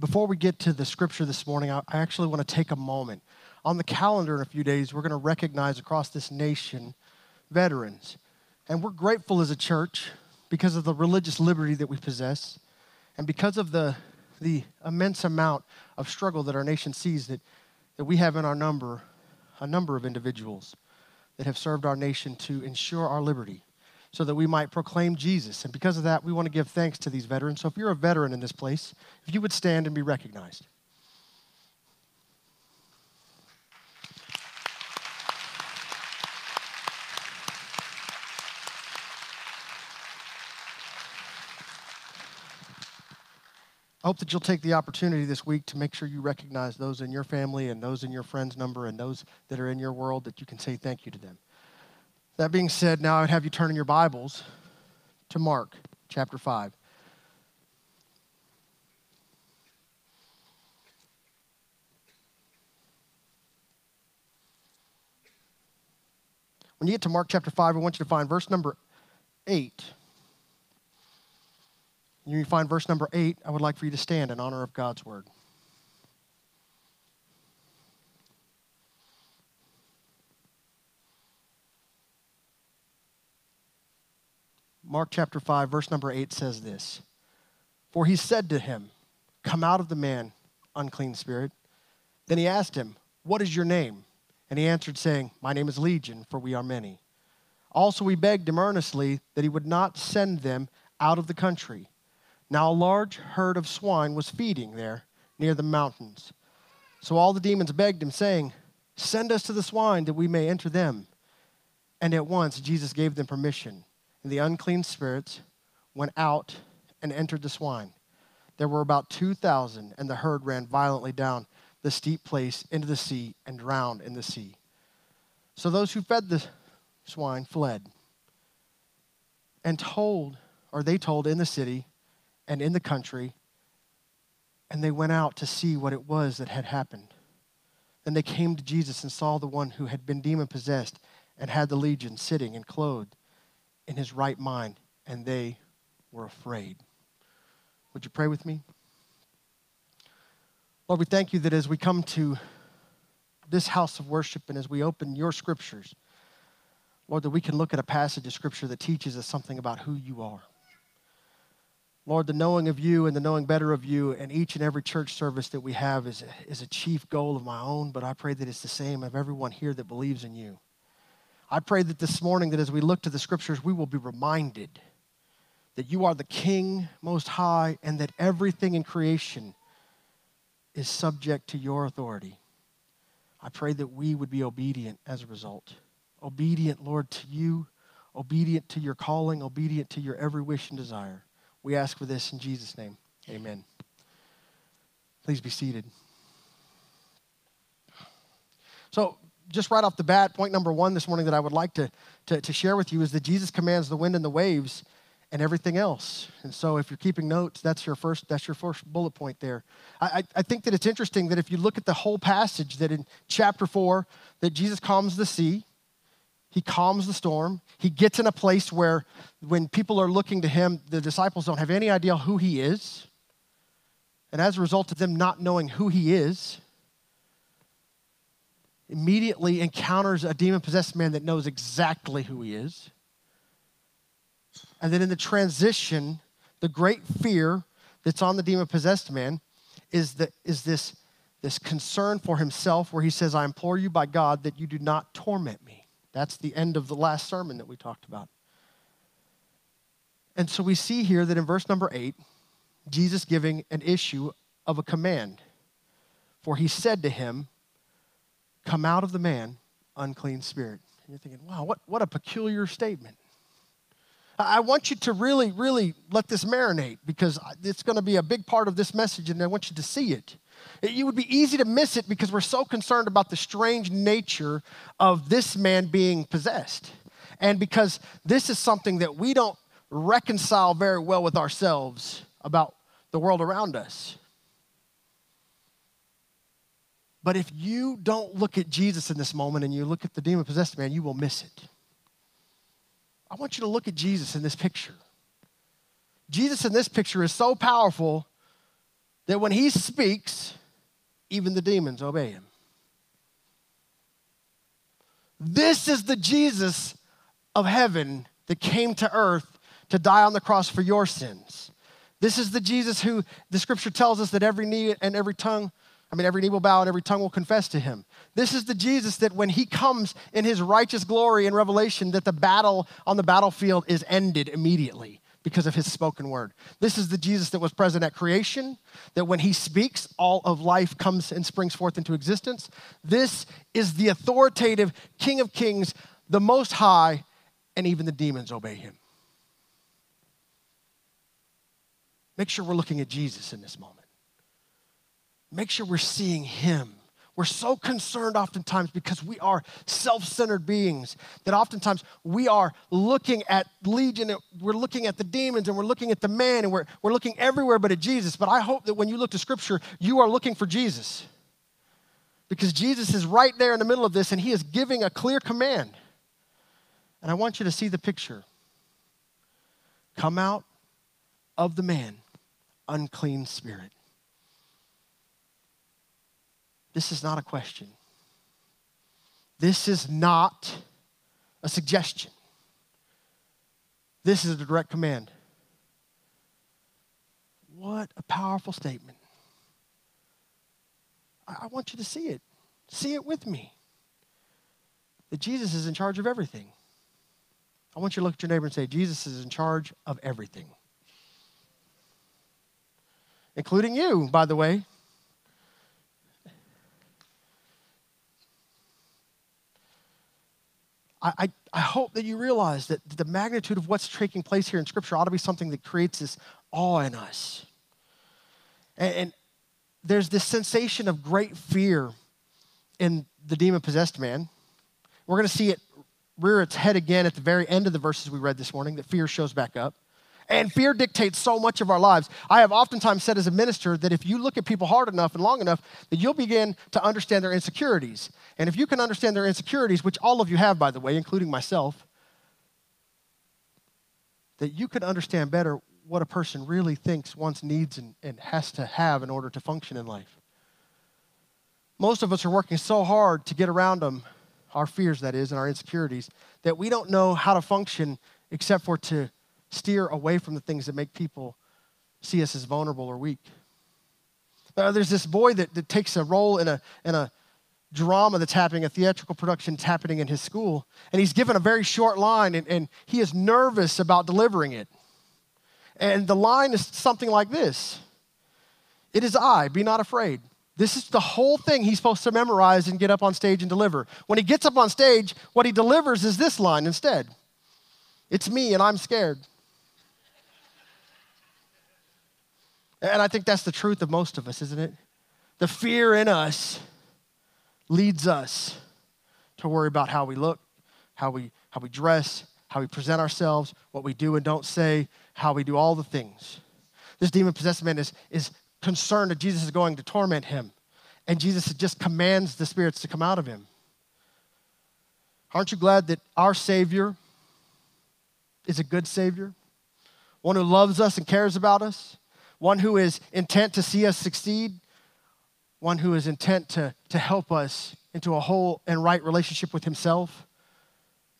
before we get to the scripture this morning, I, actually want to take a moment. On the calendar in a few days, we're going to recognize across this nation veterans. And we're grateful as a church because of the religious liberty that we possess and because of the, the immense amount of struggle that our nation sees that, that we have in our number a number of individuals that have served our nation to ensure our liberty so that we might proclaim Jesus. And because of that, we want to give thanks to these veterans. So if you're a veteran in this place, if you would stand and be recognized. I hope that you'll take the opportunity this week to make sure you recognize those in your family and those in your friends' number and those that are in your world that you can say thank you to them. That being said, now I'd have you turn in your Bibles to Mark chapter 5. When you get to Mark chapter 5, I want you to find verse number 8. When You find verse number 8. I would like for you to stand in honor of God's word. Mark chapter 5, verse number 8 says this For he said to him, Come out of the man, unclean spirit. Then he asked him, What is your name? And he answered, saying, My name is Legion, for we are many. Also, he begged him earnestly that he would not send them out of the country. Now, a large herd of swine was feeding there near the mountains. So all the demons begged him, saying, Send us to the swine that we may enter them. And at once Jesus gave them permission and the unclean spirits went out and entered the swine. There were about 2,000, and the herd ran violently down the steep place into the sea and drowned in the sea. So those who fed the swine fled and told, or they told in the city and in the country, and they went out to see what it was that had happened. Then they came to Jesus and saw the one who had been demon possessed and had the legion sitting and clothed in his right mind, and they were afraid. Would you pray with me? Lord, we thank you that as we come to this house of worship and as we open your scriptures, Lord, that we can look at a passage of scripture that teaches us something about who you are. Lord, the knowing of you and the knowing better of you and each and every church service that we have is is a chief goal of my own, but I pray that it's the same of everyone here that believes in you. I pray that this morning, that as we look to the scriptures, we will be reminded that you are the King most high and that everything in creation is subject to your authority. I pray that we would be obedient as a result. Obedient, Lord, to you, obedient to your calling, obedient to your every wish and desire. We ask for this in Jesus' name. Amen. Please be seated. So, just right off the bat, point number one this morning that I would like to, to, to, share with you is that Jesus commands the wind and the waves and everything else. And so if you're keeping notes, that's your first, that's your first bullet point there. I, I think that it's interesting that if you look at the whole passage, that in chapter four, that Jesus calms the sea, he calms the storm. He gets in a place where when people are looking to him, the disciples don't have any idea who he is. And as a result of them not knowing who he is, immediately encounters a demon possessed man that knows exactly who he is. And then in the transition, the great fear that's on the demon possessed man is, the, is this, this concern for himself, where he says, I implore you by God that you do not torment me. That's the end of the last sermon that we talked about. And so we see here that in verse number eight, Jesus giving an issue of a command. For he said to him, Come out of the man, unclean spirit. And you're thinking, wow, what, what a peculiar statement. I want you to really, really let this marinate because it's going to be a big part of this message and I want you to see it. It would be easy to miss it because we're so concerned about the strange nature of this man being possessed. And because this is something that we don't reconcile very well with ourselves about the world around us. But if you don't look at Jesus in this moment and you look at the demon possessed man, you will miss it. I want you to look at Jesus in this picture. Jesus in this picture is so powerful that when he speaks, even the demons obey him. This is the Jesus of heaven that came to earth to die on the cross for your sins. This is the Jesus who the scripture tells us that every knee and every tongue, I mean, every knee will bow and every tongue will confess to him. This is the Jesus that when he comes in his righteous glory in Revelation, that the battle on the battlefield is ended immediately because of his spoken word. This is the Jesus that was present at creation, that when he speaks, all of life comes and springs forth into existence. This is the authoritative King of Kings, the Most High, and even the demons obey him. Make sure we're looking at Jesus in this moment. Make sure we're seeing him. We're so concerned oftentimes because we are self centered beings that oftentimes we are looking at Legion, we're looking at the demons, and we're looking at the man, and we're, we're looking everywhere but at Jesus. But I hope that when you look to Scripture, you are looking for Jesus. Because Jesus is right there in the middle of this, and he is giving a clear command. And I want you to see the picture. Come out of the man, unclean spirit. This is not a question. This is not a suggestion. This is a direct command. What a powerful statement. I, want you to see it. See it with me. That Jesus is in charge of everything. I want you to look at your neighbor and say, Jesus is in charge of everything. Including you, by the way. I, I, hope that you realize that the magnitude of what's taking place here in Scripture ought to be something that creates this awe in us. And, and there's this sensation of great fear in the demon possessed man. We're going to see it rear its head again at the very end of the verses we read this morning, that fear shows back up. And fear dictates so much of our lives. I have oftentimes said as a minister that if you look at people hard enough and long enough, that you'll begin to understand their insecurities. And if you can understand their insecurities, which all of you have, by the way, including myself, that you can understand better what a person really thinks, wants, needs, and, and has to have in order to function in life. Most of us are working so hard to get around them, our fears, that is, and our insecurities, that we don't know how to function except for to steer away from the things that make people see us as vulnerable or weak. There's this boy that, that takes a role in a, in a drama that's happening, a theatrical production that's happening in his school, and he's given a very short line, and, and he is nervous about delivering it. And the line is something like this It is I, be not afraid. This is the whole thing he's supposed to memorize and get up on stage and deliver. When he gets up on stage, what he delivers is this line instead It's me, and I'm scared. And I think that's the truth of most of us, isn't it? The fear in us leads us to worry about how we look, how we, how we dress, how we present ourselves, what we do and don't say, how we do all the things. This demon possessed man is, is concerned that Jesus is going to torment him. And Jesus just commands the spirits to come out of him. Aren't you glad that our Savior is a good Savior? One who loves us and cares about us? One who is intent to see us succeed, one who is intent to, to help us into a whole and right relationship with himself,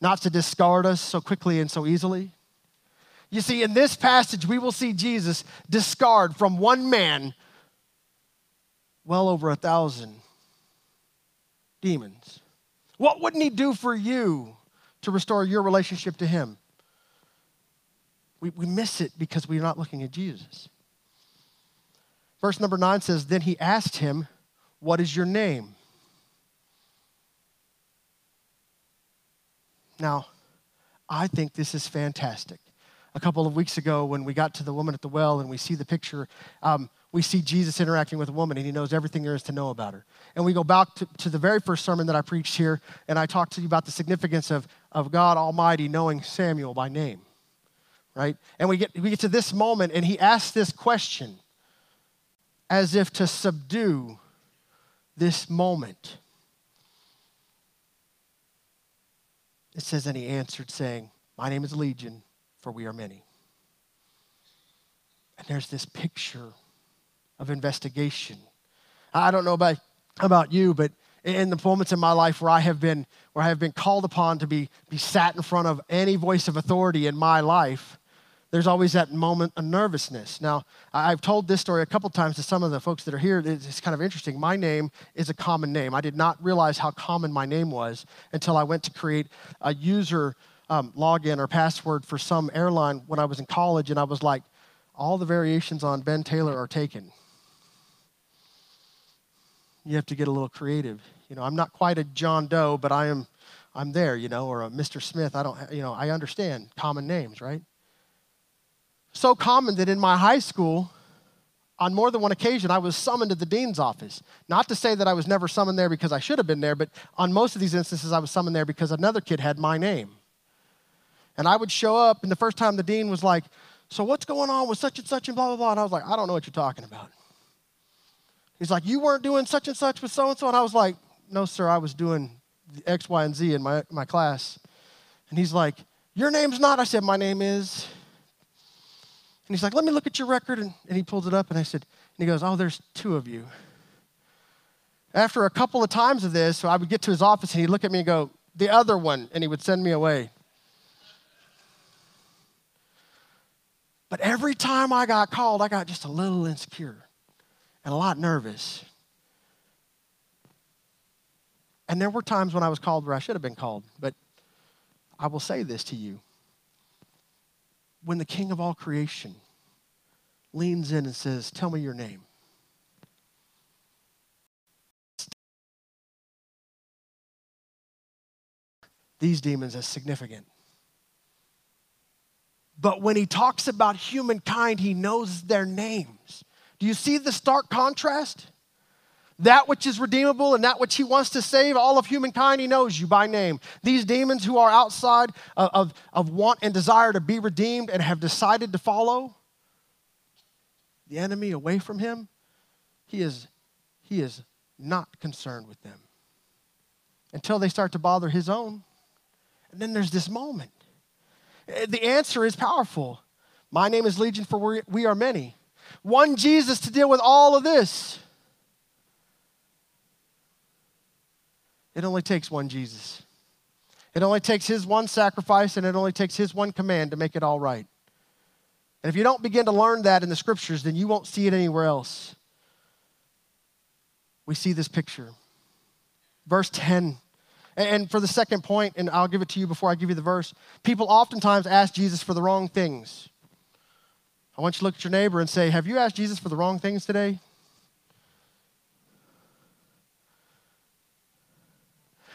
not to discard us so quickly and so easily. You see, in this passage, we will see Jesus discard from one man well over a thousand demons. What wouldn't he do for you to restore your relationship to him? We, we miss it because we're not looking at Jesus. Verse number nine says, Then he asked him, What is your name? Now, I think this is fantastic. A couple of weeks ago, when we got to the woman at the well and we see the picture, um, we see Jesus interacting with a woman and he knows everything there is to know about her. And we go back to, to the very first sermon that I preached here, and I talked to you about the significance of, of God Almighty knowing Samuel by name, right? And we get, we get to this moment, and he asks this question as if to subdue this moment. It says, And he answered, saying, My name is Legion, for we are many. And there's this picture of investigation. I don't know about, about you, but in the moments in my life where I have been where I have been called upon to be, be sat in front of any voice of authority in my life, there's always that moment of nervousness. Now, I've told this story a couple times to some of the folks that are here. It's kind of interesting. My name is a common name. I did not realize how common my name was until I went to create a user um, login or password for some airline when I was in college, and I was like, all the variations on Ben Taylor are taken. You have to get a little creative. You know, I'm not quite a John Doe, but I am, I'm there. You know, or a Mr. Smith. I don't, you know, I understand common names, right? So common that in my high school, on more than one occasion, I was summoned to the dean's office. Not to say that I was never summoned there because I should have been there, but on most of these instances, I was summoned there because another kid had my name. And I would show up, and the first time the dean was like, So what's going on with such and such and blah, blah, blah? And I was like, I don't know what you're talking about. He's like, You weren't doing such and such with so and so? And I was like, No, sir, I was doing X, Y, and Z in my, my class. And he's like, Your name's not? I said, My name is. And he's like, let me look at your record. And, and he pulls it up, and I said, and he goes, oh, there's two of you. After a couple of times of this, I would get to his office, and he'd look at me and go, the other one, and he would send me away. But every time I got called, I got just a little insecure and a lot nervous. And there were times when I was called where I should have been called. But I will say this to you when the king of all creation leans in and says, Tell me your name. These demons as significant. But when he talks about humankind, he knows their names. Do you see the stark contrast? That which is redeemable and that which he wants to save, all of humankind, he knows you by name. These demons who are outside of, of, of, want and desire to be redeemed and have decided to follow the enemy away from him, he is, he is not concerned with them until they start to bother his own. And then there's this moment. Eh, the answer is powerful. My name is Legion, for we are many. One Jesus to deal with all of this. It only takes one Jesus. It only takes his one sacrifice and it only takes his one command to make it all right. And if you don't begin to learn that in the scriptures, then you won't see it anywhere else. We see this picture. Verse 10. And for the second point, and I'll give it to you before I give you the verse, people oftentimes ask Jesus for the wrong things. I want you to look at your neighbor and say, Have you asked Jesus for the wrong things today?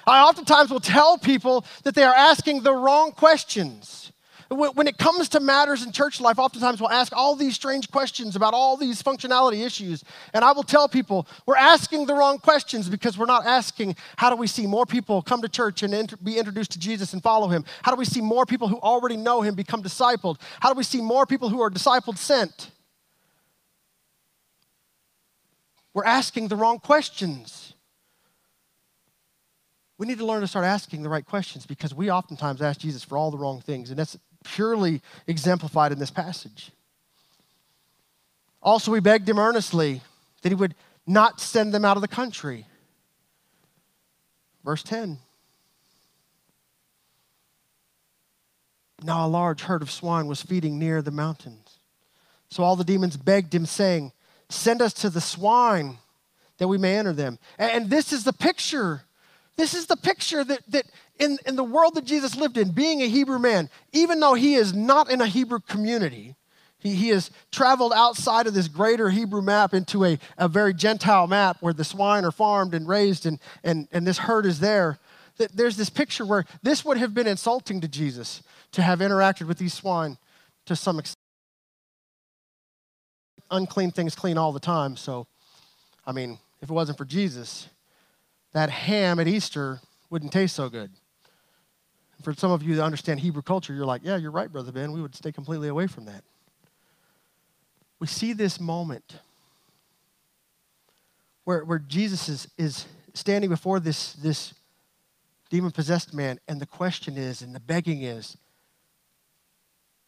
I oftentimes will tell people that they are asking the wrong questions. When it comes to matters in church life, oftentimes we'll ask all these strange questions about all these functionality issues. And I will tell people we're asking the wrong questions because we're not asking how do we see more people come to church and be introduced to Jesus and follow him? How do we see more people who already know him become discipled? How do we see more people who are discipled sent? We're asking the wrong questions. We need to learn to start asking the right questions because we oftentimes ask Jesus for all the wrong things, and that's purely exemplified in this passage. Also, we begged him earnestly that he would not send them out of the country. Verse 10. Now, a large herd of swine was feeding near the mountains. So all the demons begged him, saying, Send us to the swine that we may enter them. And this is the picture this is the picture that, that in, in the world that Jesus lived in, being a Hebrew man, even though he is not in a Hebrew community, he, he has traveled outside of this greater Hebrew map into a, a very Gentile map where the swine are farmed and raised and, and, and this herd is there. That there's this picture where this would have been insulting to Jesus to have interacted with these swine to some extent. Unclean things clean all the time. So, I mean, if it wasn't for Jesus, that ham at Easter wouldn't taste so good. For some of you that understand Hebrew culture, you're like, yeah, you're right, Brother Ben. We would stay completely away from that. We see this moment where, where Jesus is, is standing before this, this demon possessed man, and the question is, and the begging is,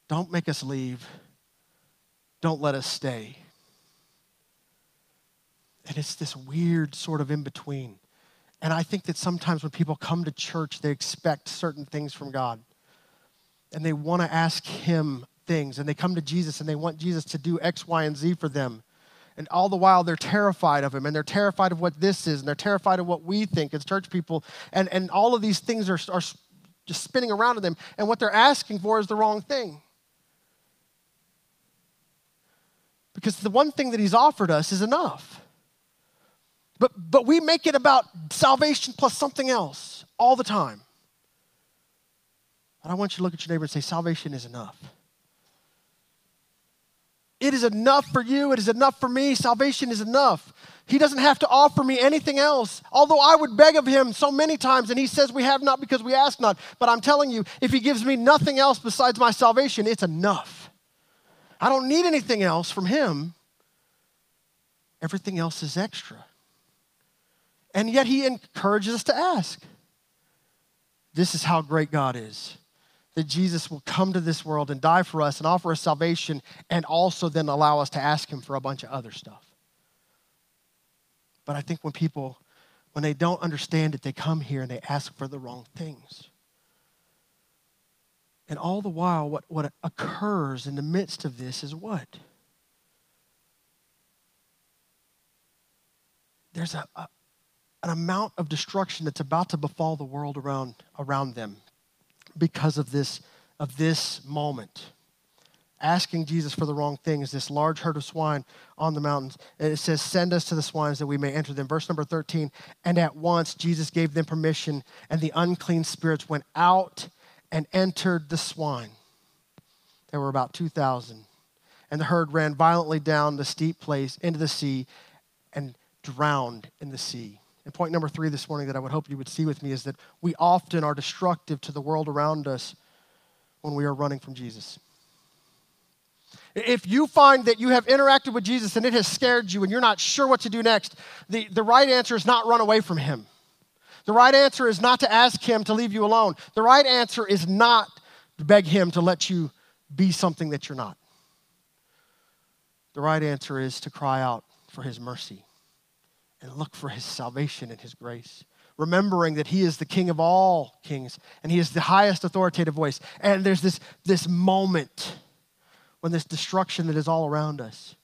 don't make us leave. Don't let us stay. And it's this weird sort of in between. And I think that sometimes when people come to church, they expect certain things from God. And they want to ask Him things. And they come to Jesus and they want Jesus to do X, Y, and Z for them. And all the while, they're terrified of Him and they're terrified of what this is and they're terrified of what we think as church people. And, and all of these things are, are just spinning around in them. And what they're asking for is the wrong thing. Because the one thing that He's offered us is enough. But, but we make it about salvation plus something else all the time. And I want you to look at your neighbor and say, Salvation is enough. It is enough for you. It is enough for me. Salvation is enough. He doesn't have to offer me anything else. Although I would beg of him so many times, and he says we have not because we ask not. But I'm telling you, if he gives me nothing else besides my salvation, it's enough. I don't need anything else from him. Everything else is extra. And yet he encourages us to ask. This is how great God is. That Jesus will come to this world and die for us and offer us salvation and also then allow us to ask him for a bunch of other stuff. But I think when people, when they don't understand it, they come here and they ask for the wrong things. And all the while, what, what occurs in the midst of this is what? There's a, a, an amount of destruction that's about to befall the world around, around them because of this, of this moment. Asking Jesus for the wrong thing is this large herd of swine on the mountains. And it says, Send us to the swines that we may enter them. Verse number 13. And at once Jesus gave them permission, and the unclean spirits went out and entered the swine. There were about 2,000. And the herd ran violently down the steep place into the sea and drowned in the sea. And point number three this morning that I would hope you would see with me is that we often are destructive to the world around us when we are running from Jesus. If you find that you have interacted with Jesus and it has scared you and you're not sure what to do next, the, the right answer is not run away from him. The right answer is not to ask him to leave you alone. The right answer is not to beg him to let you be something that you're not. The right answer is to cry out for his mercy and look for his salvation and his grace. Remembering that he is the king of all kings and he is the highest authoritative voice. And there's this, this moment when this destruction that is all around us.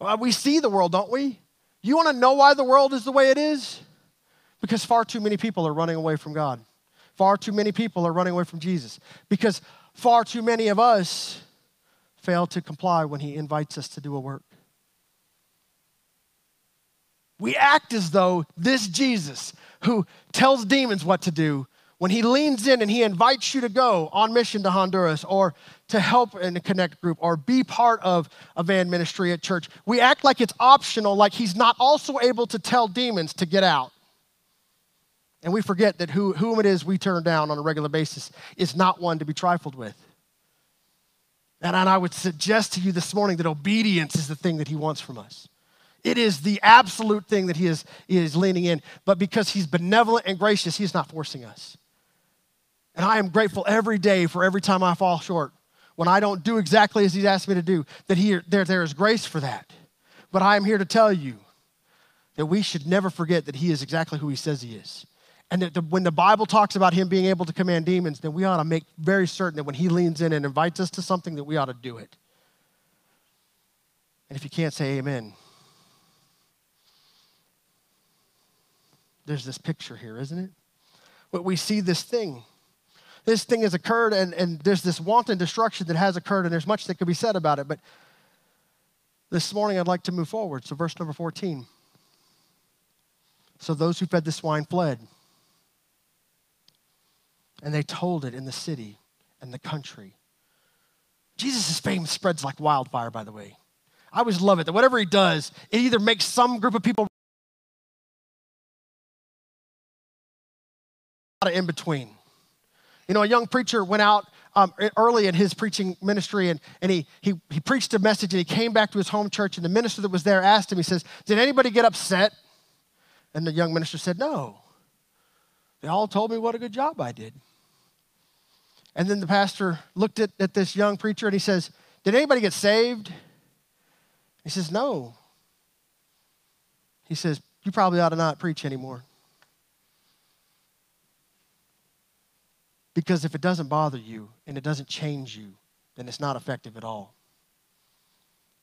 Uh, we see the world, don't we? You want to know why the world is the way it is? Because far too many people are running away from God. Far too many people are running away from Jesus. Because far too many of us fail to comply when he invites us to do a work. We act as though this Jesus, who tells demons what to do, when he leans in and he invites you to go on mission to Honduras or to help in a connect group or be part of a van ministry at church, we act like it's optional, like he's not also able to tell demons to get out. And we forget that who, whom it is we turn down on a regular basis is not one to be trifled with. And I would suggest to you this morning that obedience is the thing that he wants from us. It is the absolute thing that he is, he is leaning in. But because he's benevolent and gracious, he's not forcing us. And I am grateful every day for every time I fall short, when I don't do exactly as he's asked me to do, that he, there, there is grace for that. But I am here to tell you that we should never forget that he is exactly who he says he is. And that the, when the Bible talks about him being able to command demons, then we ought to make very certain that when he leans in and invites us to something, that we ought to do it. And if you can't say amen, there's this picture here, isn't it? But we see this thing. This thing has occurred, and, and there's this wanton destruction that has occurred, and there's much that could be said about it. But this morning, I'd like to move forward. So, verse number 14. So, those who fed the swine fled, and they told it in the city and the country. Jesus' fame spreads like wildfire, by the way. I always love it that whatever he does, it either makes some group of people of in between. You know, a young preacher went out um, early in his preaching ministry and, and he, he, he preached a message and he came back to his home church and the minister that was there asked him, he says, Did anybody get upset? And the young minister said, No. They all told me what a good job I did. And then the pastor looked at, at this young preacher and he says, Did anybody get saved? He says, No. He says, You probably ought to not preach anymore. Because if it doesn't bother you and it doesn't change you, then it's not effective at all.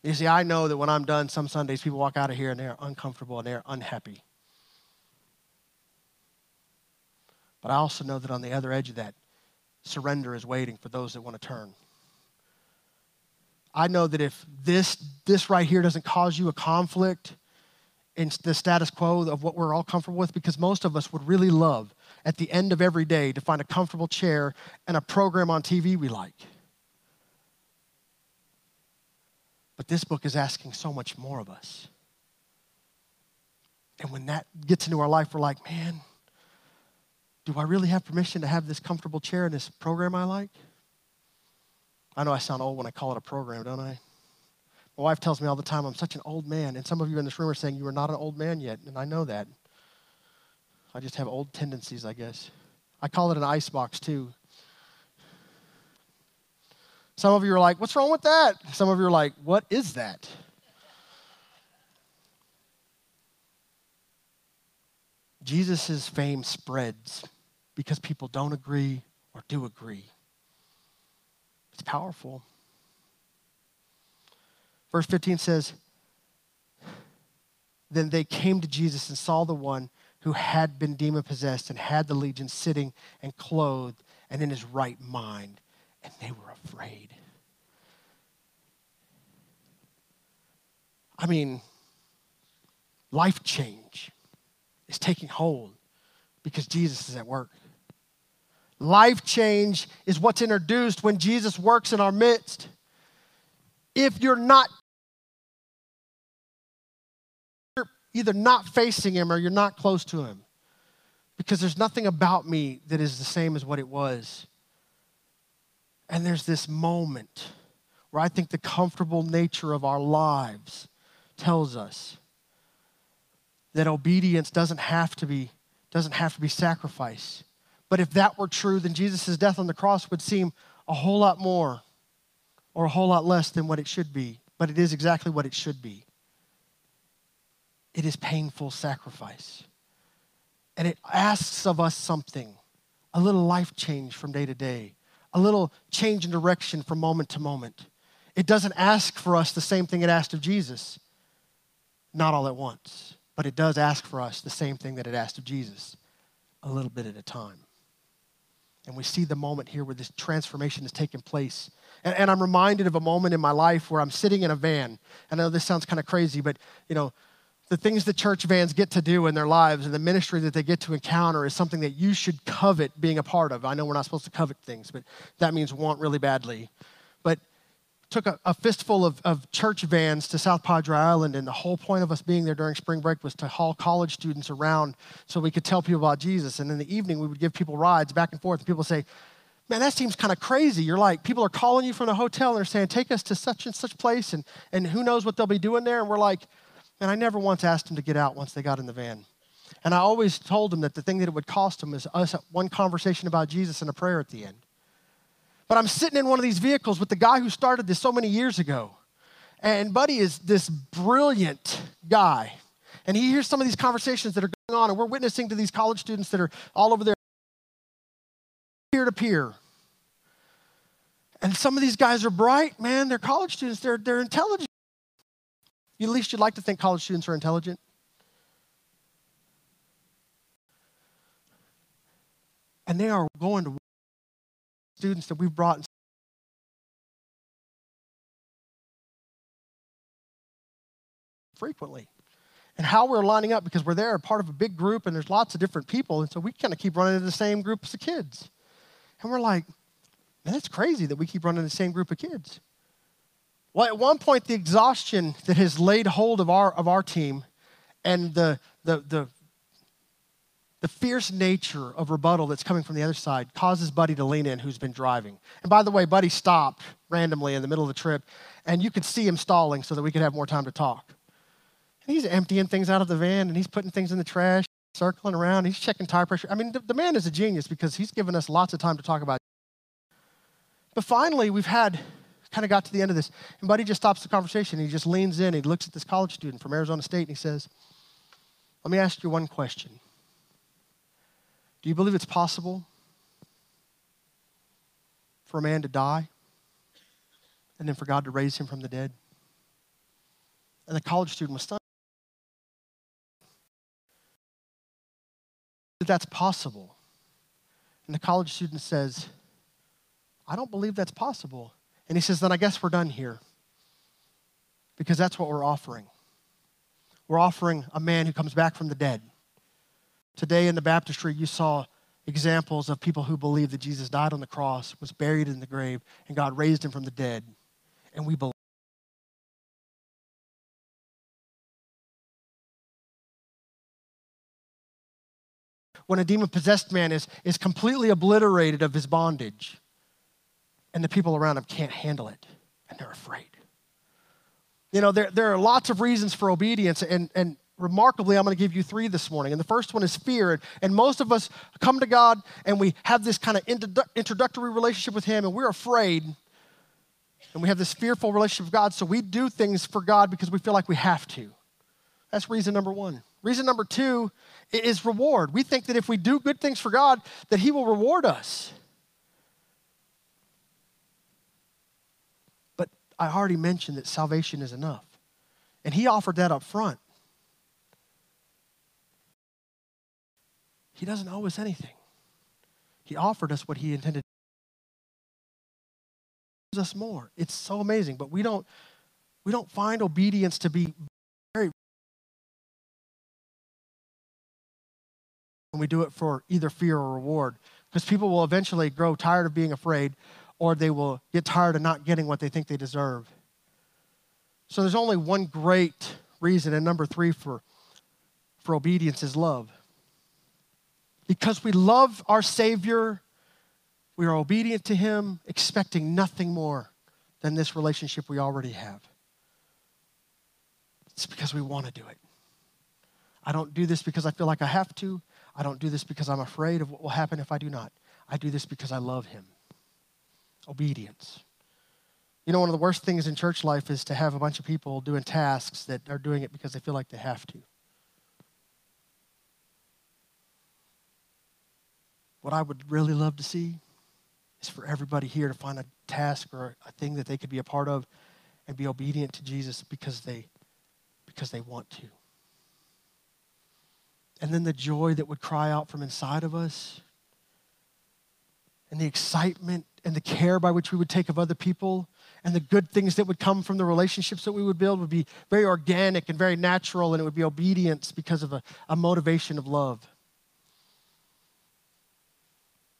You see, I know that when I'm done, some Sundays people walk out of here and they're uncomfortable and they're unhappy. But I also know that on the other edge of that, surrender is waiting for those that want to turn. I know that if this, this right here doesn't cause you a conflict in the status quo of what we're all comfortable with, because most of us would really love at the end of every day to find a comfortable chair and a program on TV we like. But this book is asking so much more of us. And when that gets into our life, we're like, man, do I really have permission to have this comfortable chair and this program I like? I know I sound old when I call it a program, don't I? My wife tells me all the time I'm such an old man. And some of you in this room are saying you are not an old man yet. And I know that. I just have old tendencies, I guess. I call it an icebox, too. Some of you are like, what's wrong with that? Some of you are like, what is that? Jesus' fame spreads because people don't agree or do agree. It's powerful. Verse 15 says, Then they came to Jesus and saw the one who had been demon possessed and had the legion sitting and clothed and in his right mind, and they were afraid. I mean, life change is taking hold because Jesus is at work. Life change is what's introduced when Jesus works in our midst. If you're not either not facing him or you're not close to him. Because there's nothing about me that is the same as what it was. And there's this moment where I think the comfortable nature of our lives tells us that obedience doesn't have to be doesn't have to be sacrifice. But if that were true, then Jesus' death on the cross would seem a whole lot more or a whole lot less than what it should be. But it is exactly what it should be. It is painful sacrifice. And it asks of us something a little life change from day to day, a little change in direction from moment to moment. It doesn't ask for us the same thing it asked of Jesus, not all at once, but it does ask for us the same thing that it asked of Jesus, a little bit at a time. And we see the moment here where this transformation is taking place. And, and, I'm reminded of a moment in my life where I'm sitting in a van. And I know this sounds kind of crazy, but you know, the things that church vans get to do in their lives and the ministry that they get to encounter is something that you should covet being a part of. I know we're not supposed to covet things, but that means want really badly. But took a, a fistful of, of church vans to South Padre Island, and the whole point of us being there during spring break was to haul college students around so we could tell people about Jesus. And in the evening, we would give people rides back and forth, and people say, Man, that seems kind of crazy. You're like, people are calling you from the hotel and they're saying, Take us to such and such place, and, and who knows what they'll be doing there. And we're like, and I never once asked them to get out once they got in the van. And I always told them that the thing that it would cost them is us one conversation about Jesus and a prayer at the end. But I'm sitting in one of these vehicles with the guy who started this so many years ago. And Buddy is this brilliant guy. And he hears some of these conversations that are going on, and we're witnessing to these college students that are all over there, peer to peer. And some of these guys are bright, man. They're college students, they're, they're intelligent. At least you'd like to think college students are intelligent. And they are going to students that we've brought frequently. And how we're lining up because we're there part of a big group and there's lots of different people and so we kind of keep running into the same groups of kids. And we're like man that's crazy that we keep running the same group of kids well, at one point, the exhaustion that has laid hold of our, of our team and the, the, the, the fierce nature of rebuttal that's coming from the other side causes Buddy to lean in, who's been driving. And by the way, Buddy stopped randomly in the middle of the trip, and you could see him stalling so that we could have more time to talk. And he's emptying things out of the van, and he's putting things in the trash, circling around, he's checking tire pressure. I mean, the, the man is a genius because he's given us lots of time to talk about. But finally, we've had kind of got to the end of this. And Buddy just stops the conversation. He just leans in. He looks at this college student from Arizona State and he says, Let me ask you one question Do you believe it's possible for a man to die and then for God to raise him from the dead? And the college student was stunned. That that's possible. And the college student says, I don't believe that's possible. And he says, Then I guess we're done here. Because that's what we're offering. We're offering a man who comes back from the dead. Today in the baptistry, you saw examples of people who believe that Jesus died on the cross, was buried in the grave, and God raised him from the dead. And we believe. When a demon possessed man is, is completely obliterated of his bondage, and the people around him can't handle it, and they're afraid. You know, there, there are lots of reasons for obedience, and, and remarkably, I'm going to give you three this morning. And the first one is fear. And, and most of us come to God and we have this kind of introductory relationship with Him, and we're afraid. And we have this fearful relationship with God, so we do things for God because we feel like we have to. That's reason number one. Reason number two is reward. We think that if we do good things for God, that He will reward us. I already mentioned that salvation is enough. And he offered that up front. He doesn't owe us anything. He offered us what he intended us more. It's so amazing, but we don't we don't find obedience to be very when we do it for either fear or reward because people will eventually grow tired of being afraid or they will get tired of not getting what they think they deserve. So there's only one great reason, and number three for, for obedience is love. Because we love our Savior, we are obedient to Him, expecting nothing more than this relationship we already have. It's because we want to do it. I don't do this because I feel like I have to. I don't do this because I'm afraid of what will happen if I do not. I do this because I love Him obedience. You know, one of the worst things in church life is to have a bunch of people doing tasks that are doing it because they feel like they have to. What I would really love to see is for everybody here to find a task or a thing that they could be a part of and be obedient to Jesus because they because they want to. And then the joy that would cry out from inside of us and the excitement and the care by which we would take of other people and the good things that would come from the relationships that we would build would be very organic and very natural, and it would be obedience because of a, a motivation of love.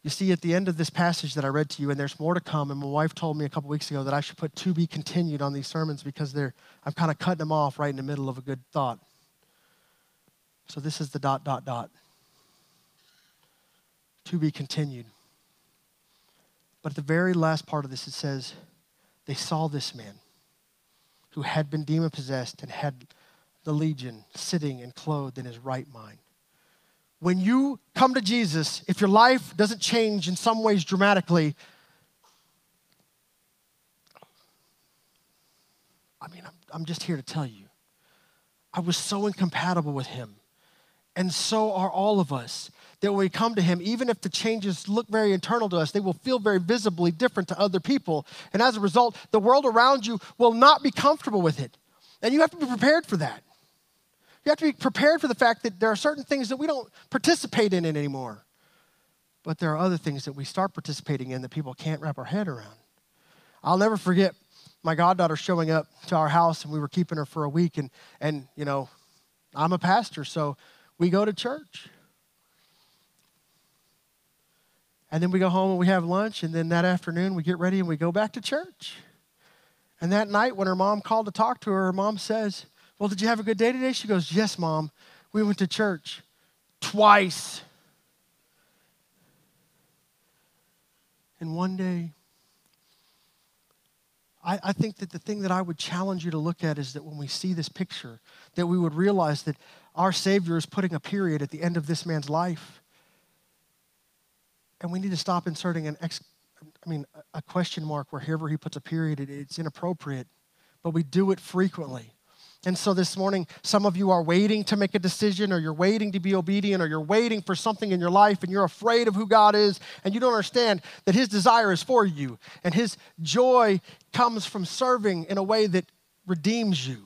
You see, at the end of this passage that I read to you, and there's more to come, and my wife told me a couple weeks ago that I should put to be continued on these sermons because they're, I'm kind of cutting them off right in the middle of a good thought. So this is the dot, dot, dot. To be continued. But at the very last part of this, it says, they saw this man who had been demon possessed and had the legion sitting and clothed in his right mind. When you come to Jesus, if your life doesn't change in some ways dramatically, I mean, I'm, I'm just here to tell you, I was so incompatible with him. And so are all of us that when we come to Him, even if the changes look very internal to us, they will feel very visibly different to other people. And as a result, the world around you will not be comfortable with it. And you have to be prepared for that. You have to be prepared for the fact that there are certain things that we don't participate in anymore. But there are other things that we start participating in that people can't wrap our head around. I'll never forget my goddaughter showing up to our house and we were keeping her for a week and and you know, I'm a pastor, so we go to church. And then we go home and we have lunch, and then that afternoon we get ready and we go back to church. And that night, when her mom called to talk to her, her mom says, Well, did you have a good day today? She goes, Yes, mom. We went to church twice. And one day, I, I, think that the thing that I would challenge you to look at is that when we see this picture, that we would realize that our Savior is putting a period at the end of this man's life. And we need to stop inserting an ex, I mean, a question mark wherever he puts a period. It's inappropriate, but we do it frequently. And so this morning, some of you are waiting to make a decision, or you're waiting to be obedient, or you're waiting for something in your life, and you're afraid of who God is, and you don't understand that His desire is for you, and His joy comes from serving in a way that redeems you.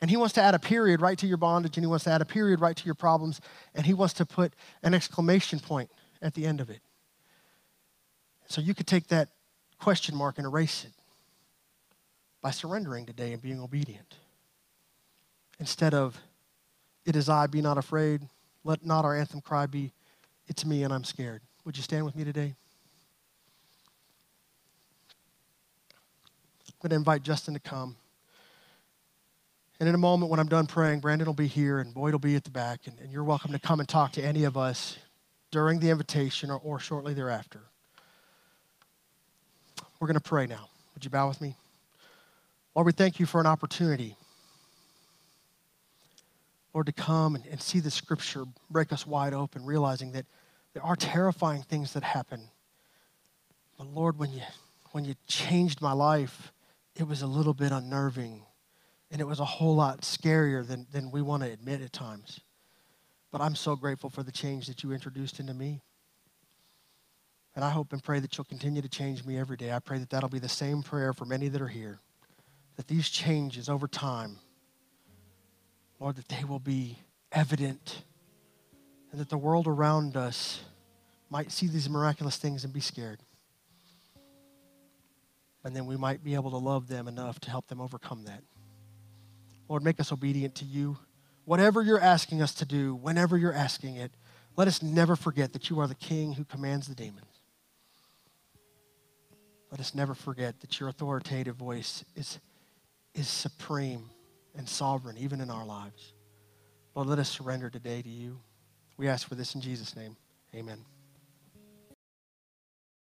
And He wants to add a period right to your bondage, and He wants to add a period right to your problems, and He wants to put an exclamation point at the end of it. So you could take that question mark and erase it by surrendering today and being obedient instead of, It is I, be not afraid. Let not our anthem cry be, It's me and I'm scared. Would you stand with me today? I'm going to invite Justin to come. And in a moment, when I'm done praying, Brandon will be here and Boyd will be at the back. And, and you're welcome to come and talk to any of us during the invitation or, or shortly thereafter. We're going to pray now. Would you bow with me? Lord, we thank you for an opportunity Lord, to come and, and see the scripture break us wide open, realizing that there are terrifying things that happen. But Lord, when you, when you changed my life, it was a little bit unnerving and it was a whole lot scarier than, than we want to admit at times. But I'm so grateful for the change that you introduced into me. And I hope and pray that you'll continue to change me every day. I pray that that'll be the same prayer for many that are here, that these changes over time Lord, that they will be evident and that the world around us might see these miraculous things and be scared. And then we might be able to love them enough to help them overcome that. Lord, make us obedient to you. Whatever you're asking us to do, whenever you're asking it, let us never forget that you are the King who commands the demons. Let us never forget that your authoritative voice is, is supreme and sovereign, even in our lives. Lord, let us surrender today to you. We ask for this in Jesus' name. Amen.